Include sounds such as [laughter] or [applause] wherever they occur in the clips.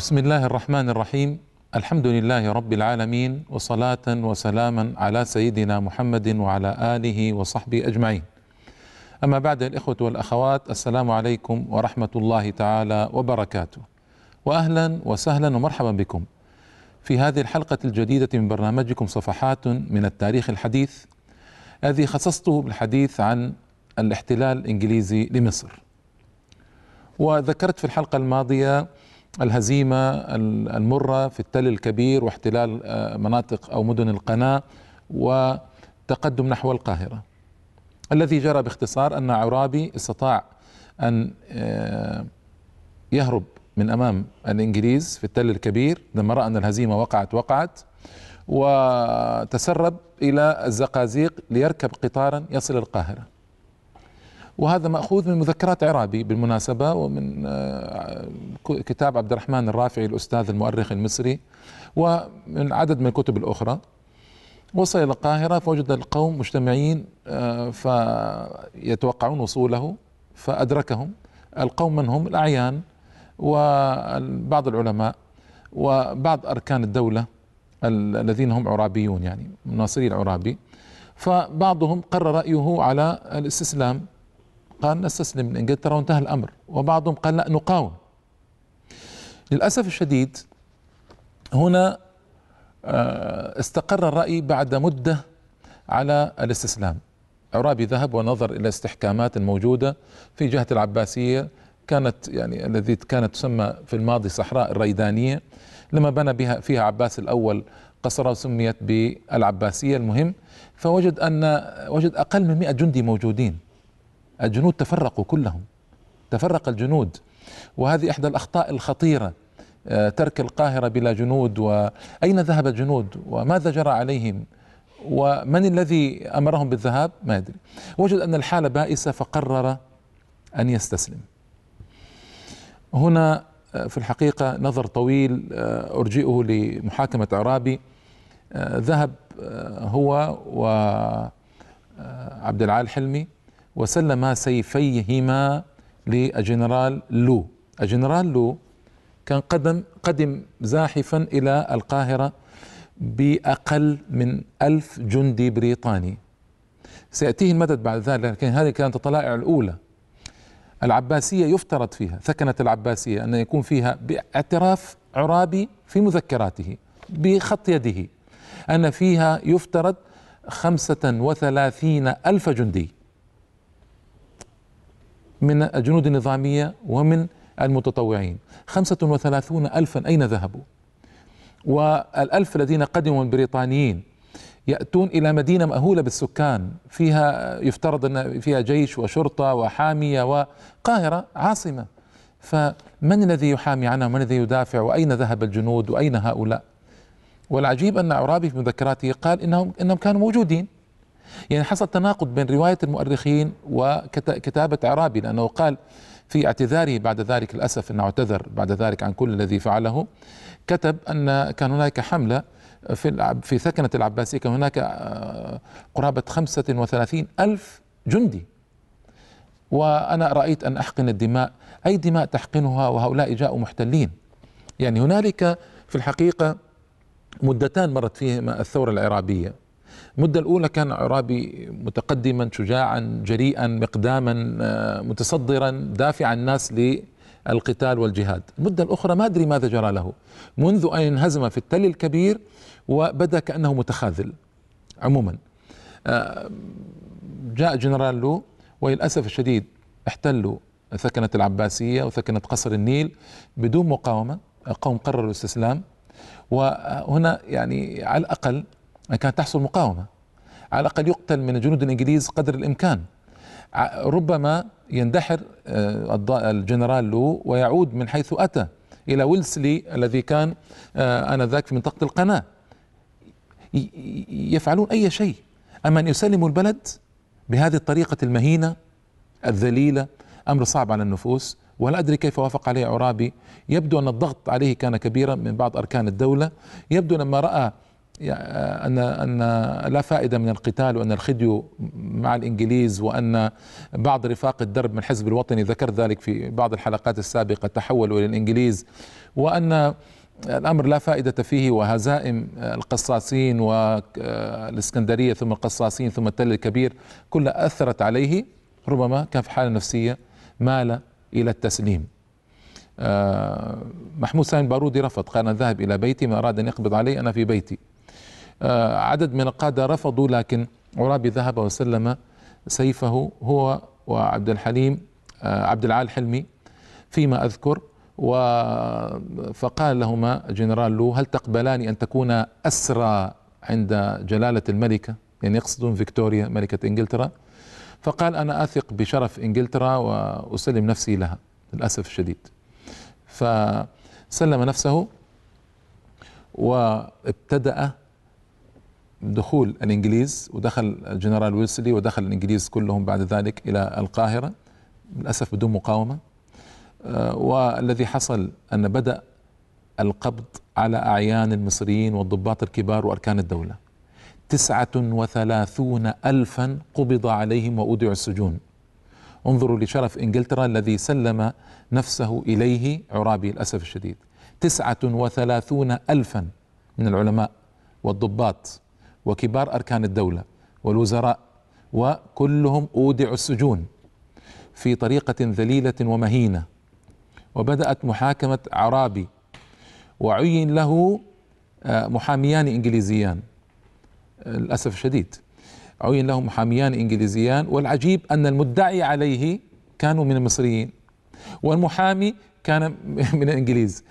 بسم الله الرحمن الرحيم الحمد لله رب العالمين وصلاة وسلاما على سيدنا محمد وعلى آله وصحبه أجمعين أما بعد الإخوة والأخوات السلام عليكم ورحمة الله تعالى وبركاته وأهلا وسهلا ومرحبا بكم في هذه الحلقة الجديدة من برنامجكم صفحات من التاريخ الحديث الذي خصصته بالحديث عن الاحتلال الإنجليزي لمصر. وذكرت في الحلقة الماضية الهزيمة المرة في التل الكبير واحتلال آه، مناطق أو مدن القناة وتقدم نحو القاهرة. الذي جرى باختصار أن عرابي استطاع أن آه، يهرب من أمام الإنجليز في التل الكبير لما رأى أن الهزيمة وقعت وقعت وتسرب إلى الزقازيق ليركب قطارا يصل القاهرة. وهذا مأخوذ من مذكرات عرابي بالمناسبة ومن آه، كتاب عبد الرحمن الرافعي الأستاذ المؤرخ المصري ومن عدد من الكتب الأخرى. وصل إلى القاهرة فوجد القوم مجتمعين آه، فيتوقعون وصوله فأدركهم. القوم من هم؟ الأعيان وبعض العلماء وبعض أركان الدولة الذين هم عرابيون يعني ناصري العرابي. فبعضهم قرر رأيه على الاستسلام. قال نستسلم لانجلترا وانتهى الأمر وبعضهم قال لا نقاوم. للأسف الشديد هنا آه، استقر الرأي بعد مدة على الاستسلام. عرابي ذهب ونظر إلى استحكامات الموجوده في جهة العباسية كانت يعني الذي كانت تسمى في الماضي صحراء الريدانية لما بنى بها فيها عباس الأول قصرها وسميت بالعباسية المهم. فوجد أن وجد أقل من 100 جندي موجودين. الجنود تفرقوا كلهم. تفرق الجنود. وهذه إحدى الأخطاء الخطيرة آه، ترك القاهرة بلا جنود واين ذهب الجنود؟ وماذا جرى عليهم؟ ومن الذي أمرهم بالذهاب؟ ما يدري وجد أن الحاله بائسة فقرر أن يستسلم. هنا آه، في الحقيقة نظر طويل آه، أرجئه لمحاكمة عرابي. ذهب هو وعبد العال حلمي. وسلم سيفيهما للجنرال لو. الجنرال لو كان قدم قدم زاحفا إلى القاهرة بأقل من ألف جندي بريطاني. سيأتيه المدد بعد ذلك لكن هذه كانت الطلائع الأولى. العباسية يفترض فيها ثكنت العباسية أن يكون فيها باعتراف عرابي في مذكراته بخط يده أن فيها يفترض خمسة وثلاثين ألف جندي. من الجنود النظامية ومن المتطوعين. خمسة وثلاثون ألفا أين ذهبوا؟ والألف الذين قدموا من بريطانيين يأتون إلى مدينة مأهولة بالسكان. فيها يفترض أن فيها جيش وشرطة وحامية وقاهرة عاصمة. فمن الذي يحامي عنها؟ من الذي يدافع؟ وأين ذهب الجنود؟ وأين هؤلاء؟ والعجيب أن عرابي في مذكراته قال إنهم إنهم كانوا موجودين. يعني حصل تناقض بين رواية المؤرخين وكتابة عرابي لأنه قال في اعتذاره بعد ذلك للأسف أنه اعتذر بعد ذلك عن كل الذي فعله كتب أن كان هناك حملة في في ثكنة العباسية كان هناك آه، قرابة خمسة وثلاثين ألف جندي. وأنا رأيت أن أحقن الدماء. أي دماء تحقنها؟ وهؤلاء جاءوا محتلين. يعني هنالك في الحقيقة مدتان مرت فيهما الثورة العرابية. المدة الأولى كان عرابي متقدما شجاعا جريئا مقداما آه، متصدرا دافع الناس للقتال والجهاد. المدة الأخرى ما أدري ماذا جرى له. منذ أن انهزم في التل الكبير وبدأ كأنه متخاذل عموما. آه، جاء جنرال لو وللأسف الشديد احتلوا ثكنة العباسية وثكنة قصر النيل بدون مقاومة. قوم قرروا الاستسلام. وهنا يعني على الأقل كانت تحصل مقاومة. على الأقل يقتل من الجنود الإنجليز قدر الإمكان. ربما يندحر آه، الجنرال لو ويعود من حيث أتى إلى ويلسلي الذي كان آه، آنذاك في منطقة القناة. يفعلون أي شيء. أما أن يسلموا البلد بهذه الطريقة المهينة الذليلة أمر صعب على النفوس. ولا أدري كيف وافق عليه عرابي. يبدو أن الضغط عليه كان كبيرا من بعض أركان الدولة. يبدو لما رأى ان أن لا فائدة من القتال وأن الخديو مع الإنجليز وأن بعض رفاق الدرب من الحزب الوطني ذكر ذلك في بعض الحلقات السابقة تحولوا إلى الإنجليز وأن الأمر لا فائدة فيه وهزائم القصاصين والإسكندرية ثم القصاصين ثم التل الكبير كلها أثرت عليه ربما كان في حالة نفسية مال إلى التسليم. آه، محمود سامي البارودي رفض قال أنا ذهب إلى بيتي ما أراد أن يقبض علي أنا في بيتي. عدد من القادة رفضوا لكن عرابي ذهب وسلم سيفه هو وعبد الحليم آه، عبد العال حلمي فيما أذكر فقال لهما جنرال لو هل تقبلان أن تكون أسرى عند جلالة الملكة؟ يعني يقصدون فيكتوريا ملكة إنجلترا. فقال أنا أثق بشرف إنجلترا وأسلم نفسي لها للأسف الشديد. فسلم نفسه وابتدأ دخول الإنجليز ودخل الجنرال ويلسلي ودخل الإنجليز كلهم بعد ذلك إلى القاهرة للأسف بدون مقاومة. آه، والذي حصل أن بدأ القبض على أعيان المصريين والضباط الكبار وأركان الدولة. تسعة وثلاثون ألفا قبض عليهم وأودعوا السجون. انظروا لشرف إنجلترا الذي سلم نفسه إليه عرابي للأسف الشديد. تسعة وثلاثون ألفا من العلماء والضباط وكبار أركان الدولة والوزراء وكلهم أودعوا السجون في طريقة ذليلة ومهينة. وبدأت محاكمة عرابي وعين له آه، محاميان إنجليزيان. للأسف الشديد عين له محاميان إنجليزيان. والعجيب أن المدعي عليه كانوا من المصريين والمحامي كان [laughs] من الإنجليز.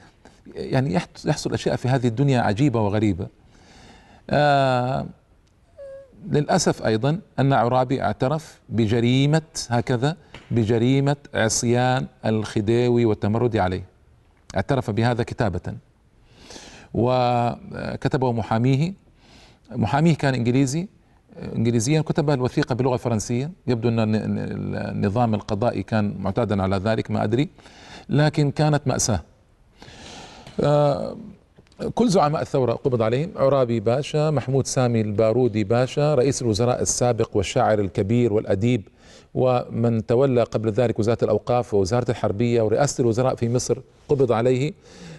يعني يحصل أشياء في هذه الدنيا عجيبة وغريبة. آه للأسف أيضا أن عرابي اعترف بجريمة هكذا بجريمة عصيان الخديوي والتمرد عليه. اعترف بهذا كتابة. وكتبه محاميه. محاميه كان إنجليزي انجليزيا كتب الوثيقة باللغة الفرنسية. يبدو أن النظام القضائي كان معتادا على ذلك ما أدري. لكن كانت مأساة. آه، كل زعماء الثورة قبض عليهم عرابي باشا محمود سامي البارودي باشا رئيس الوزراء السابق والشاعر الكبير والأديب ومن تولى قبل ذلك وزارة الأوقاف ووزارة الحربية ورئاسة الوزراء في مصر قبض عليه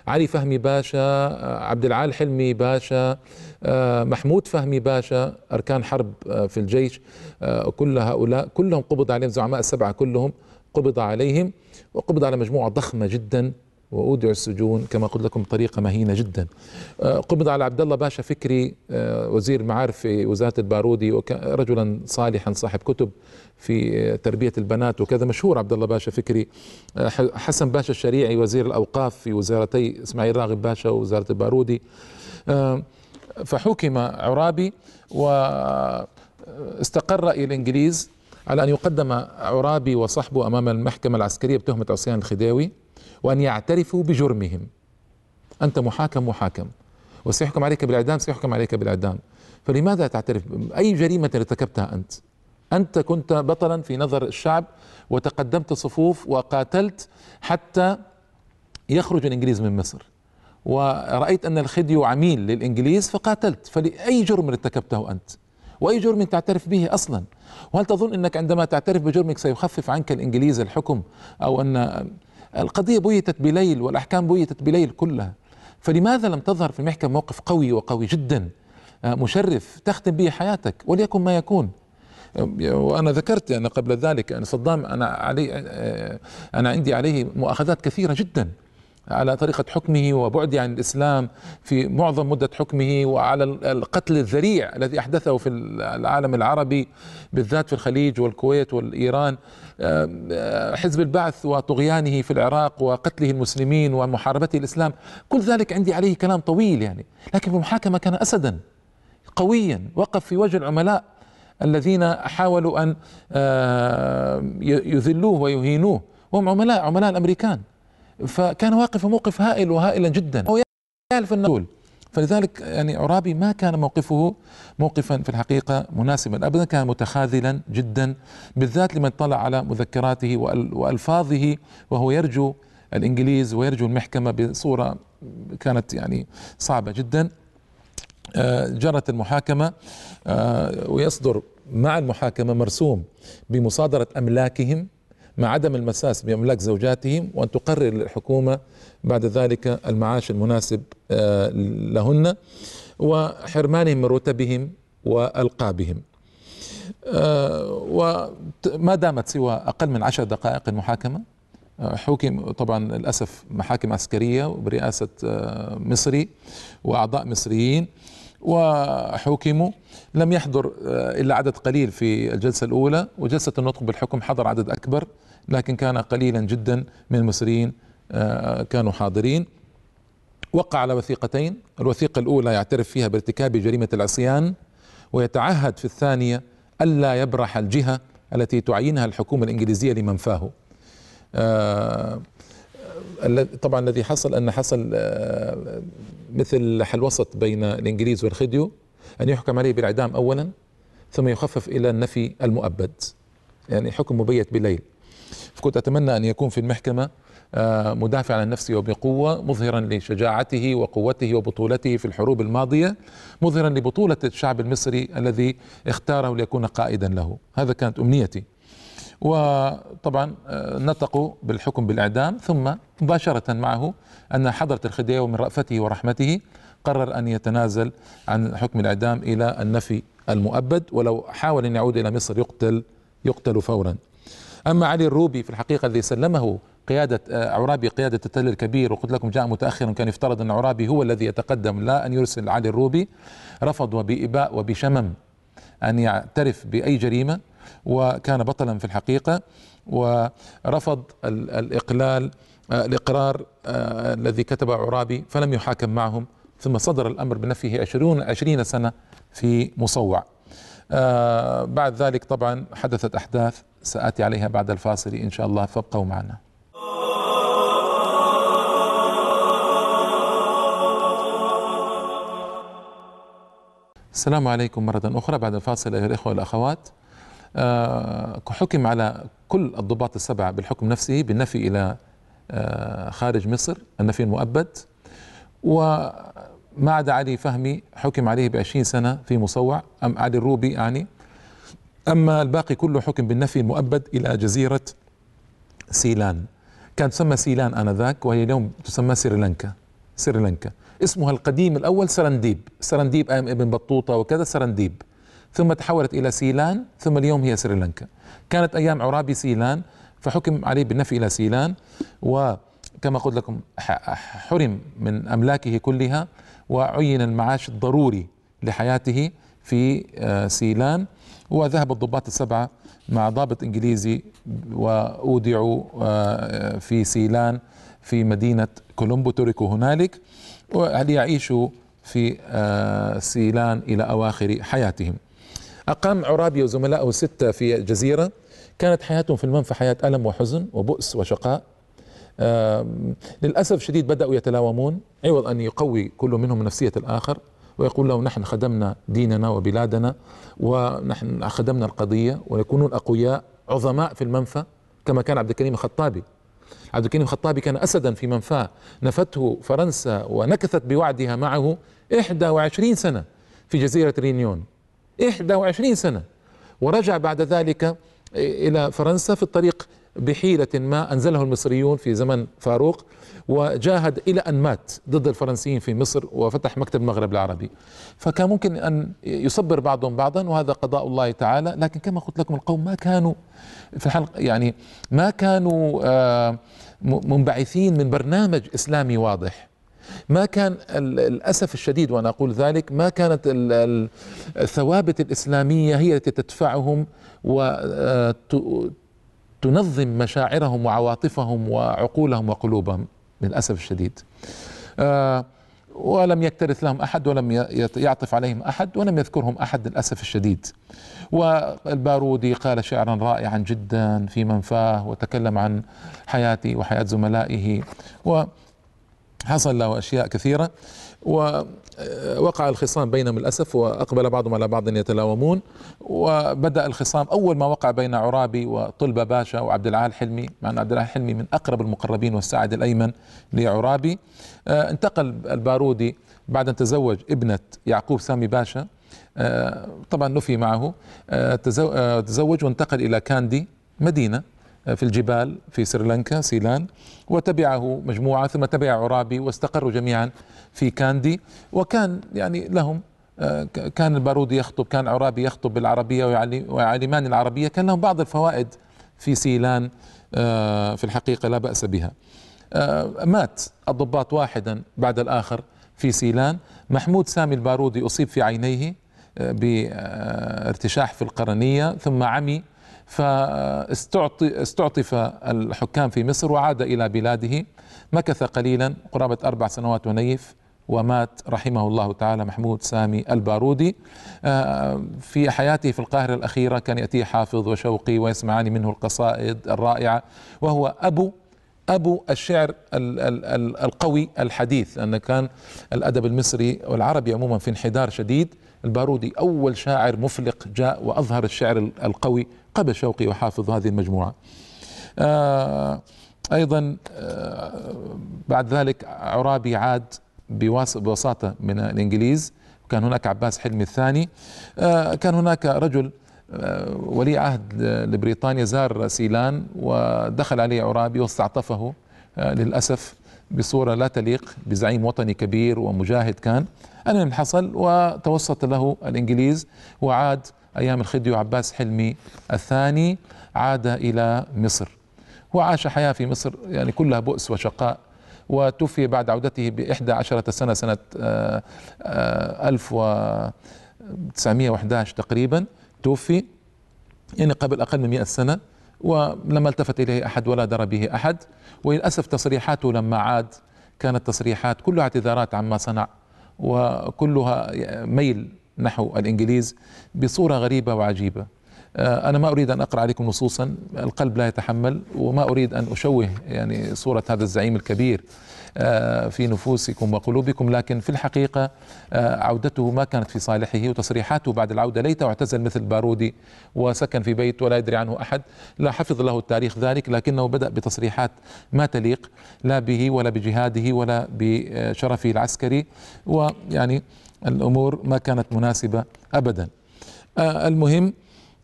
علي فهمي باشا عبد العال حلمي باشا محمود فهمي باشا أركان حرب في الجيش كل هؤلاء كلهم قبض عليهم زعماء السبعة كلهم قبض عليهم وقبض على مجموعة ضخمة جدا. واودعوا السجون كما قلت لكم بطريقه مهينة جدا. آه، قبض على عبد الله باشا فكري آه، وزير المعارف في وزارة البارودي رجلا صالحا صاحب كتب في تربية البنات وكذا مشهور عبد الله باشا فكري. آه، حسن باشا الشريعي وزير الأوقاف في وزارتي إسماعيل راغب باشا ووزاره البارودي. فحكم عرابي واستقر إلى الإنجليز على أن يقدم عرابي وصحبه أمام المحكمة العسكرية بتهمة عصيان الخديوي وأن يعترفوا بجرمهم. أنت محاكم محاكم. وسيحكم عليك بالإعدام سيحكم عليك بالإعدام. فلماذا تعترف؟ أي جريمة ارتكبتها أنت؟ أنت كنت بطلا في نظر الشعب وتقدمت صفوف وقاتلت حتى يخرج الإنجليز من مصر. ورأيت أن الخديو عميل للإنجليز فقاتلت. فلأي جرم ارتكبته أنت؟ وأي جرم تعترف به أصلا؟ وهل تظن أنك عندما تعترف بجرمك سيخفف عنك الإنجليز الحكم أو أن القضية بيتت بليل والأحكام بيتت بليل كلها. فلماذا لم تظهر في المحكمة موقف قوي وقوي جدا؟ آه، مشرف تختم به حياتك وليكن ما يكون. وأنا ذكرت أن قبل ذلك أن صدام أنا علي آه، أنا عندي عليه مؤاخذات كثيرة جدا. على طريقة حكمه وبعدي عن الإسلام في معظم مدة حكمه وعلى القتل الذريع الذي أحدثه في العالم العربي بالذات في الخليج والكويت والإيران. حزب البعث وطغيانه في العراق وقتله المسلمين ومحاربته الإسلام. كل ذلك عندي عليه كلام طويل يعني لكن في المحاكمة كان أسدا قويا وقف في وجه العملاء الذين حاولوا أن يذلوه ويهينوه. وهم عملاء عملاء الأمريكان. فكان واقف موقف هائل وهائلا جدا. هو يعرف النقول فلذلك يعني عرابي ما كان موقفه موقفا في الحقيقة مناسبا. أبدا كان متخاذلا جدا بالذات لمن طلع على مذكراته وألفاظه وهو يرجو الإنجليز ويرجو المحكمة بصورة كانت يعني صعبة جدا. آه، جرت المحاكمة آه، ويصدر مع المحاكمة مرسوم بمصادرة أملاكهم. مع عدم المساس بأملاك زوجاتهم وأن تقرر الحكومة بعد ذلك المعاش المناسب آه، لهن وحرمانهم من رتبهم وألقابهم. وما دامت سوى أقل من عشر دقائق المحاكمة حكم طبعا للأسف محاكم عسكرية برئاسة مصري وأعضاء مصريين. وحكموا. لم يحضر آه، إلا عدد قليل في الجلسة الأولى وجلسة النطق بالحكم حضر عدد أكبر لكن كان قليلا جدا من المصريين آه، كانوا حاضرين. وقع على وثيقتين. الوثيقة الأولى يعترف فيها بارتكاب جريمة العصيان ويتعهد في الثانية ألا يبرح الجهة التي تعينها الحكومة الإنجليزية لمنفاه آه، طبعا الذي حصل أن حصل مثل حل وسط بين الإنجليز والخديو أن يحكم عليه بالإعدام اولا ثم يخفف إلى النفي المؤبد يعني حكم مبيت بليل فكنت أتمنى أن يكون في المحكمة آه، مدافع عن نفسه وبقوة مظهرا لشجاعته وقوته وبطولته في الحروب الماضية مظهرا لبطولة الشعب المصري الذي اختاره ليكون قائدا له. هذا كانت أمنيتي. وطبعا آه، نطقوا بالحكم بالإعدام ثم مباشرة معه أن حضرة الخديوي من رأفته ورحمته قرر أن يتنازل عن حكم الإعدام إلى النفي المؤبد ولو حاول أن يعود إلى مصر يقتل يقتل فورا. أما علي الروبي في الحقيقة الذي سلمه قيادة آه، عرابي قيادة التل الكبير وقلت لكم جاء متأخرا كان يفترض أن عرابي هو الذي يتقدم لا أن يرسل علي الروبي رفض وبإباء وبشمم أن يعترف بأي جريمة. وكان بطلا في الحقيقة ورفض الإقلال آه، الإقرار آه، الذي كتبه عرابي فلم يحاكم معهم ثم صدر الأمر بنفيه عشرون عشرين سنة في مصوع. آه، بعد ذلك طبعا حدثت أحداث سآتي عليها بعد الفاصل إن شاء الله فابقوا معنا. السلام عليكم مرة أخرى بعد الفاصل أيها الإخوة والأخوات. حكم على كل الضباط السبعة بالحكم نفسه بالنفي إلى آه، خارج مصر النفي المؤبد. وما عدا علي فهمي حكم عليه بعشرين سنة في مصوع أم علي الروبي يعني أما الباقي كله حكم بالنفي المؤبد إلى جزيرة سيلان. كانت تسمى سيلان آنذاك وهي اليوم تسمى سريلانكا. سريلانكا. اسمها القديم الأول سرنديب. سرنديب أيام ابن بطوطة وكذا سرنديب. ثم تحولت إلى سيلان ثم اليوم هي سريلانكا. كانت أيام عرابي سيلان فحكم عليه بالنفي إلى سيلان وكما قلت لكم حرم من أملاكه كلها وعين المعاش الضروري لحياته في آه، سيلان. وذهب الضباط السبعة مع ضابط إنجليزي وأودعوا آه، في سيلان في مدينة كولومبو تركوا هنالك وليعيشوا في آه، سيلان إلى أواخر حياتهم. أقام عرابي وزملائه الستة في جزيرة كانت حياتهم في المنفى حياة ألم وحزن وبؤس وشقاء. للأسف شديد بدأوا يتلاومون. عوض أن يقوي كل منهم من نفسية الآخر ويقول له نحن خدمنا ديننا وبلادنا ونحن خدمنا القضية ونكونون أقوياء عظماء في المنفى كما كان عبد الكريم الخطابي. عبد الكريم الخطابي كان أسدا في منفاه نفته فرنسا ونكثت بوعدها معه 21 سنة في جزيرة رينيون. 21 سنة. ورجع بعد ذلك إلى فرنسا في الطريق بحيلة ما أنزله المصريون في زمن فاروق وجاهد إلى أن مات ضد الفرنسيين في مصر وفتح مكتب المغرب العربي. فكان ممكن أن يصبر بعضهم بعضا وهذا قضاء الله تعالى. لكن كما قلت لكم القوم ما كانوا في الحلقة يعني ما كانوا آه، منبعثين من برنامج إسلامي واضح. ما كان للاسف الشديد وأنا أقول ذلك ما كانت الثوابت الإسلامية هي التي تدفعهم وتنظم آه، مشاعرهم وعواطفهم وعقولهم وقلوبهم للأسف الشديد. آه، ولم يكترث لهم أحد ولم يعطف عليهم أحد ولم يذكرهم أحد للأسف الشديد. والبارودي قال شعرا رائعا جدا في منفاه وتكلم عن حياتي وحياة زملائه و حصل له أشياء كثيرة ووقع الخصام بينهم للأسف وأقبل بعضهم على بعض يتلاومون وبدأ الخصام أول ما وقع بين عرابي وطلبة باشا وعبد العال حلمي مع أن عبد العال حلمي من أقرب المقربين والساعد الأيمن لعرابي آه، انتقل البارودي بعد أن تزوج ابنة يعقوب سامي باشا طبعا نفي معه تزوج وانتقل إلى كاندي مدينة. في الجبال في سريلانكا سيلان. وتبعه مجموعة ثم تبع عرابي واستقروا جميعا في كاندي. وكان يعني لهم آه، كان البارودي يخطب كان عرابي يخطب بالعربية ويعلمان العربية. كان لهم بعض الفوائد في سيلان آه، في الحقيقة لا بأس بها. آه، مات الضباط واحدا بعد الآخر في سيلان. محمود سامي البارودي أصيب في عينيه بارتشاح في القرنية. ثم عمي فاستعطف الحكام في مصر وعاد إلى بلاده مكث قليلا قرابة أربع سنوات ونيف ومات رحمه الله تعالى محمود سامي البارودي. آه، في حياته في القاهرة الأخيرة كان يأتيه حافظ وشوقي ويسمعان منه القصائد الرائعة وهو أبو أبو الشعر القوي الحديث أن كان الأدب المصري والعربي عموما في انحدار شديد. البارودي أول شاعر مفلق جاء وأظهر الشعر القوي قبل شوقي وحافظ هذه المجموعة. آه أيضا آه بعد ذلك عرابي عاد بوساطة من الإنجليز كان هناك عباس حلمي الثاني. آه كان هناك رجل ولي عهد لبريطانيا زار سيلان ودخل عليه عرابي واستعطفه للأسف بصورة لا تليق بزعيم وطني كبير ومجاهد كان. المهم حصل وتوسط له الإنجليز وعاد أيام الخديو عباس حلمي الثاني عاد إلى مصر. وعاش حياة في مصر يعني كلها بؤس وشقاء وتوفي بعد عودته بإحدى عشرة سنة سنة آه، آه، ألف وتسعمائة وإحداش تقريبا توفي يعني قبل أقل من مئة سنة ولما التفت إليه أحد ولا درى به أحد. وللأسف تصريحاته لما عاد كانت تصريحات كلها اعتذارات عما صنع وكلها ميل نحو الإنجليز بصورة غريبة وعجيبة. آه، أنا ما أريد أن أقرأ عليكم نصوصا القلب لا يتحمل وما أريد أن أشوه يعني صورة هذا الزعيم الكبير آه، في نفوسكم وقلوبكم لكن في الحقيقة آه، عودته ما كانت في صالحه وتصريحاته بعد العودة ليته اعتزل مثل بارودي وسكن في بيت ولا يدري عنه أحد. لا حفظ له التاريخ ذلك لكنه بدأ بتصريحات ما تليق لا به ولا بجهاده ولا بشرفه العسكري. ويعني الأمور ما كانت مناسبة أبدا. المهم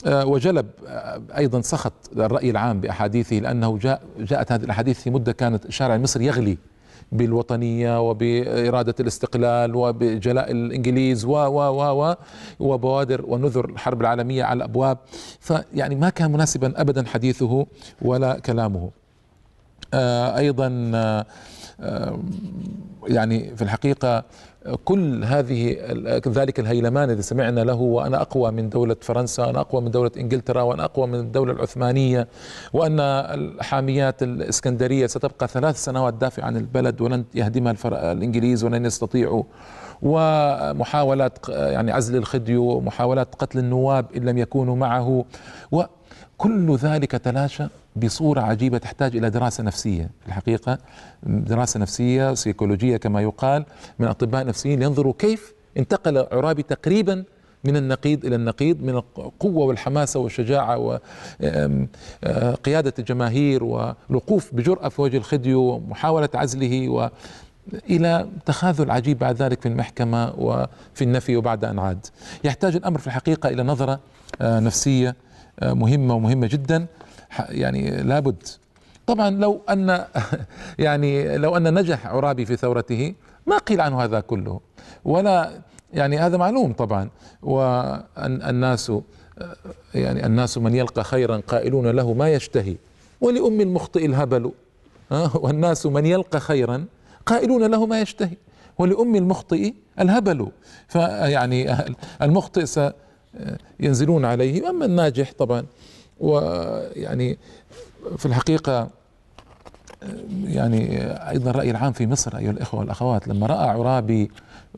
آه، وجلب آه، أيضا سخط الرأي العام بأحاديثه لأنه جاء جاءت هذه الأحاديث في مدة كانت الشارع المصري يغلي بالوطنية وبإرادة الاستقلال وبجلاء الإنجليز و و و و وبوادر ونذر الحرب العالمية على الأبواب. فيعني ما كان مناسبا ابدا حديثه ولا كلامه. آه، أيضا يعني في الحقيقة كل هذه ذلك الهيلمان الذي سمعنا له وأنا أقوى من دولة فرنسا أنا أقوى من دولة إنجلترا وأنا أقوى من الدولة العثمانية وأن الحاميات الإسكندرية ستبقى ثلاث سنوات دافع عن البلد ولن يهدمها الإنجليز ولن يستطيعوا. ومحاولات يعني عزل الخديو ومحاولات قتل النواب إن لم يكونوا معه. وكل ذلك تلاشى بصورة عجيبة تحتاج إلى دراسة نفسية. في الحقيقة دراسة نفسية سيكولوجية كما يقال من أطباء نفسيين ينظروا كيف انتقل عرابي تقريبا من النقيض إلى النقيض من القوة والحماسة والشجاعة وقيادة الجماهير والوقوف بجرأة في وجه الخديو ومحاولة عزله و إلى تخاذل عجيب بعد ذلك في المحكمة وفي النفي وبعد أن عاد. يحتاج الأمر في الحقيقة إلى نظرة آه، نفسية مهمة ومهمة جدا يعني لابد. طبعا لو أن [laughs] يعني لو أن نجح عرابي في ثورته ما قيل عنه هذا كله. ولا يعني هذا معلوم طبعا. والناس يعني الناس من يلقى خيرا قائلون له ما يشتهي. ولأم المخطئ الهبل والناس من يلقى خيرا قائلون له ما يشتهي. ولأم المخطئ الهبل. فيعني [laughs] المخطئ سينزلون عليه أما الناجح طبعا. ويعني في الحقيقة يعني أيضا الراي العام في مصر أيها الإخوة والأخوات لما رأى عرابي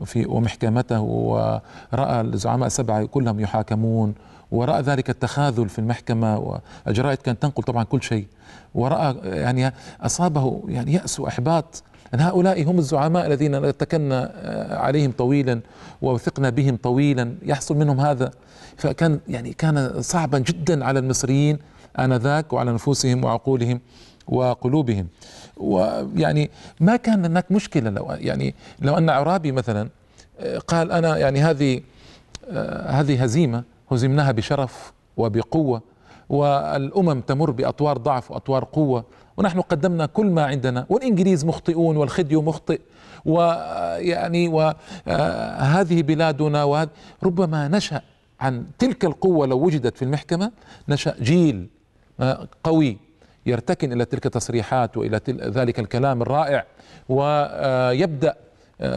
في ومحكمته ورأى الزعماء السبعة كلهم يحاكمون ورأى ذلك التخاذل في المحكمة والجرائد كانت تنقل طبعا كل شيء ورأى يعني أصابه يعني يأس وإحباط أن هؤلاء هم الزعماء الذين اتكلنا عليهم طويلا ووثقنا بهم طويلا يحصل منهم هذا. فكان يعني كان صعبا جدا على المصريين آنذاك وعلى نفوسهم وعقولهم وقلوبهم. ويعني ما كان هناك مشكلة لو يعني لو أن عرابي مثلا قال أنا يعني هذه هذه هزيمة هزمناها بشرف وبقوة والأمم تمر بأطوار ضعف وأطوار قوة ونحن قدمنا كل ما عندنا والإنجليز مخطئون والخديو مخطئ ويعني وهذه بلادنا وهذه ربما نشأ عن تلك القوة لو وجدت في المحكمة نشأ جيل قوي يرتكن إلى تلك التصريحات وإلى ذلك الكلام الرائع ويبدأ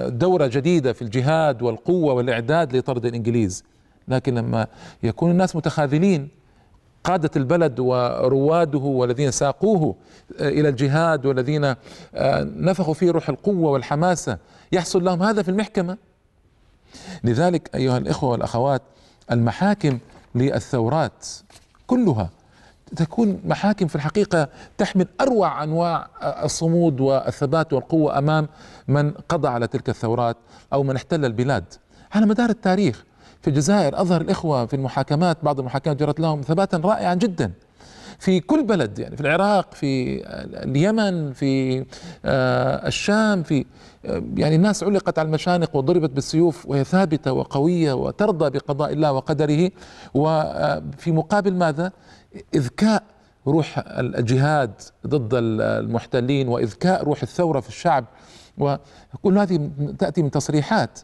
دورة جديدة في الجهاد والقوة والإعداد لطرد الإنجليز. لكن لما يكون الناس متخاذلين قادة البلد ورواده والذين ساقوه إلى الجهاد والذين نفخوا فيه روح القوة والحماسة. يحصل لهم هذا في المحكمة. لذلك أيها الإخوة والأخوات المحاكم للثورات كلها تكون محاكم في الحقيقة تحمل أروع أنواع الصمود والثبات والقوة أمام من قضى على تلك الثورات أو من احتل البلاد. على مدار التاريخ في الجزائر. أظهر الإخوة في المحاكمات بعض المحاكمات جرت لهم ثباتا رائعا جدا. في كل بلد يعني في العراق في اليمن في آه، الشام في آه، يعني الناس علقت على المشانق وضربت بالسيوف وهي ثابتة وقوية وترضى بقضاء الله وقدره. وفي آه، مقابل ماذا؟ إذكاء روح الجهاد ضد المحتلين وإذكاء روح الثورة في الشعب. وكل هذه تأتي من تصريحات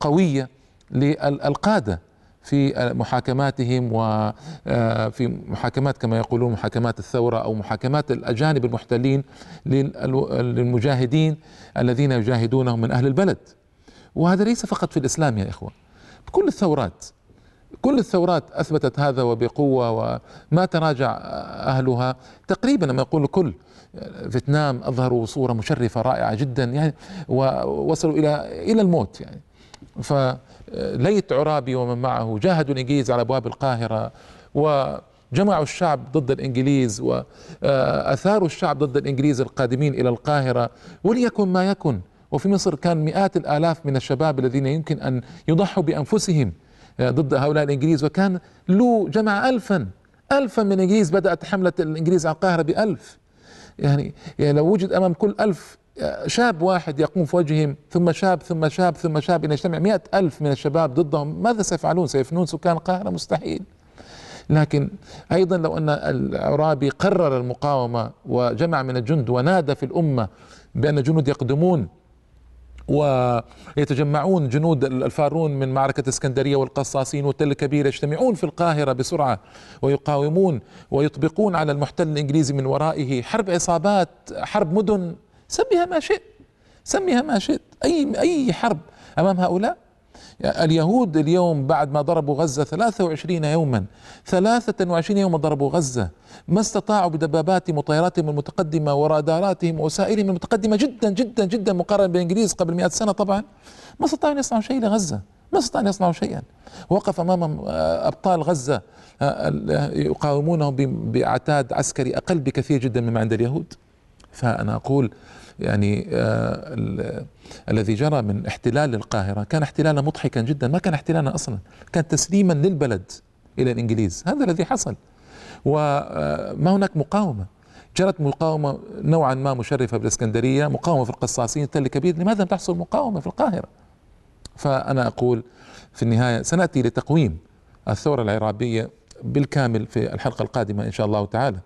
قوية للقادة في محاكماتهم وفي محاكمات كما يقولون محاكمات الثورة أو محاكمات الأجانب المحتلين للمجاهدين الذين يجاهدونهم من أهل البلد. وهذا ليس فقط في الإسلام يا إخوة. كل الثورات كل الثورات أثبتت هذا وبقوة وما تراجع أهلها. تقريبا لما يقول كل فيتنام أظهروا صورة مشرفة رائعة جدا يعني ووصلوا إلى إلى الموت يعني. فليت عرابي ومن معه جاهدوا الإنجليز على أبواب القاهرة وجمعوا الشعب ضد الإنجليز وأثاروا الشعب ضد الإنجليز القادمين إلى القاهرة. وليكن ما يكن وفي مصر كان مئات الآلاف من الشباب الذين يمكن أن يضحوا بأنفسهم ضد هؤلاء الإنجليز. وكان له جمع الفا الفا من الإنجليز بدأت حملة الإنجليز على القاهرة بألف. يعني, يعني لو وجد أمام كل ألف شاب واحد يقوم في وجههم ثم شاب ثم شاب ثم شاب إن يجتمع. مئة ألف من الشباب ضدهم. ماذا سيفعلون؟ سيفنون سكان القاهرة؟ مستحيل. لكن أيضا لو أن العرابي قرر المقاومة وجمع من الجند ونادى في الأمة بأن الجنود يقدمون ويتجمعون جنود الفارون من معركة اسكندرية والقصاصين والتل الكبير يجتمعون في القاهرة بسرعة ويقاومون ويطبقون على المحتل الإنجليزي من ورائه. حرب عصابات حرب مدن. سميها ما شئت. سميها ما شئت. أي أي حرب أمام هؤلاء؟ اليهود اليوم بعد ما ضربوا غزة 23 يوما 23 يوما ضربوا غزة ما استطاعوا بدباباتهم وطياراتهم المتقدمة وراداراتهم ووسائلهم المتقدمة جدا جدا جدا مقارنة بالإنجليز قبل 100 سنة طبعا. ما استطاعوا أن يصنعوا شيء لغزة. ما استطاعوا أن يصنعوا شيئا. وقف أمام أبطال غزة يقاومونهم بعتاد عسكري أقل بكثير جدا مما عند اليهود. فأنا أقول يعني آه الذي جرى من احتلال القاهرة كان احتلالا مضحكا جدا. ما كان احتلالا أصلا. كان تسليما للبلد إلى الإنجليز. هذا الذي حصل. وما هناك مقاومة. جرت مقاومة نوعا ما مشرفة بالإسكندرية مقاومة في القصاصين تل كبير. لماذا لم تحصل مقاومة في القاهرة؟ فأنا أقول في النهاية سنأتي لتقويم الثورة العرابية بالكامل في الحلقة القادمة إن شاء الله تعالى.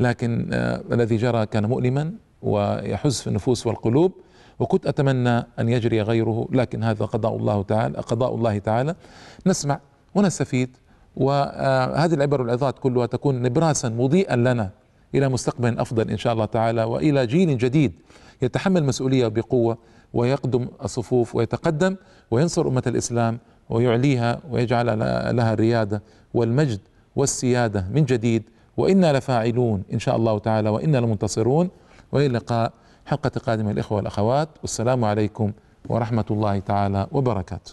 لكن آه الذي جرى كان مؤلما. ويحز في النفوس والقلوب وكنت أتمنى أن يجري غيره لكن هذا قضاء الله تعالى قضاء الله تعالى. نسمع ونستفيد وهذه العبر والعظات كلها تكون نبراسا مضيئا لنا إلى مستقبل أفضل إن شاء الله تعالى وإلى جيل جديد يتحمل مسؤولية بقوة ويقدم الصفوف ويتقدم وينصر أمة الإسلام ويعليها ويجعل لها الريادة والمجد والسيادة من جديد. وإنا لفاعلون إن شاء الله تعالى وإنا لمنتصرون. وإلى اللقاء حلقة قادمة الإخوة والأخوات والسلام عليكم ورحمة الله تعالى وبركاته.